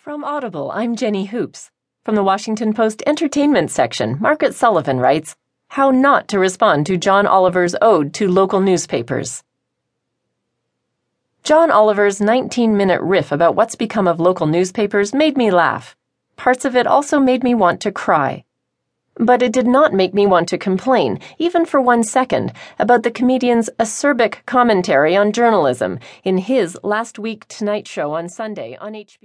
From Audible, I'm Jenny Hoops. From the Washington Post entertainment section, Margaret Sullivan writes How Not to Respond to John Oliver's Ode to Local Newspapers. John Oliver's 19 minute riff about what's become of local newspapers made me laugh. Parts of it also made me want to cry. But it did not make me want to complain, even for one second, about the comedian's acerbic commentary on journalism in his last week Tonight Show on Sunday on HBO.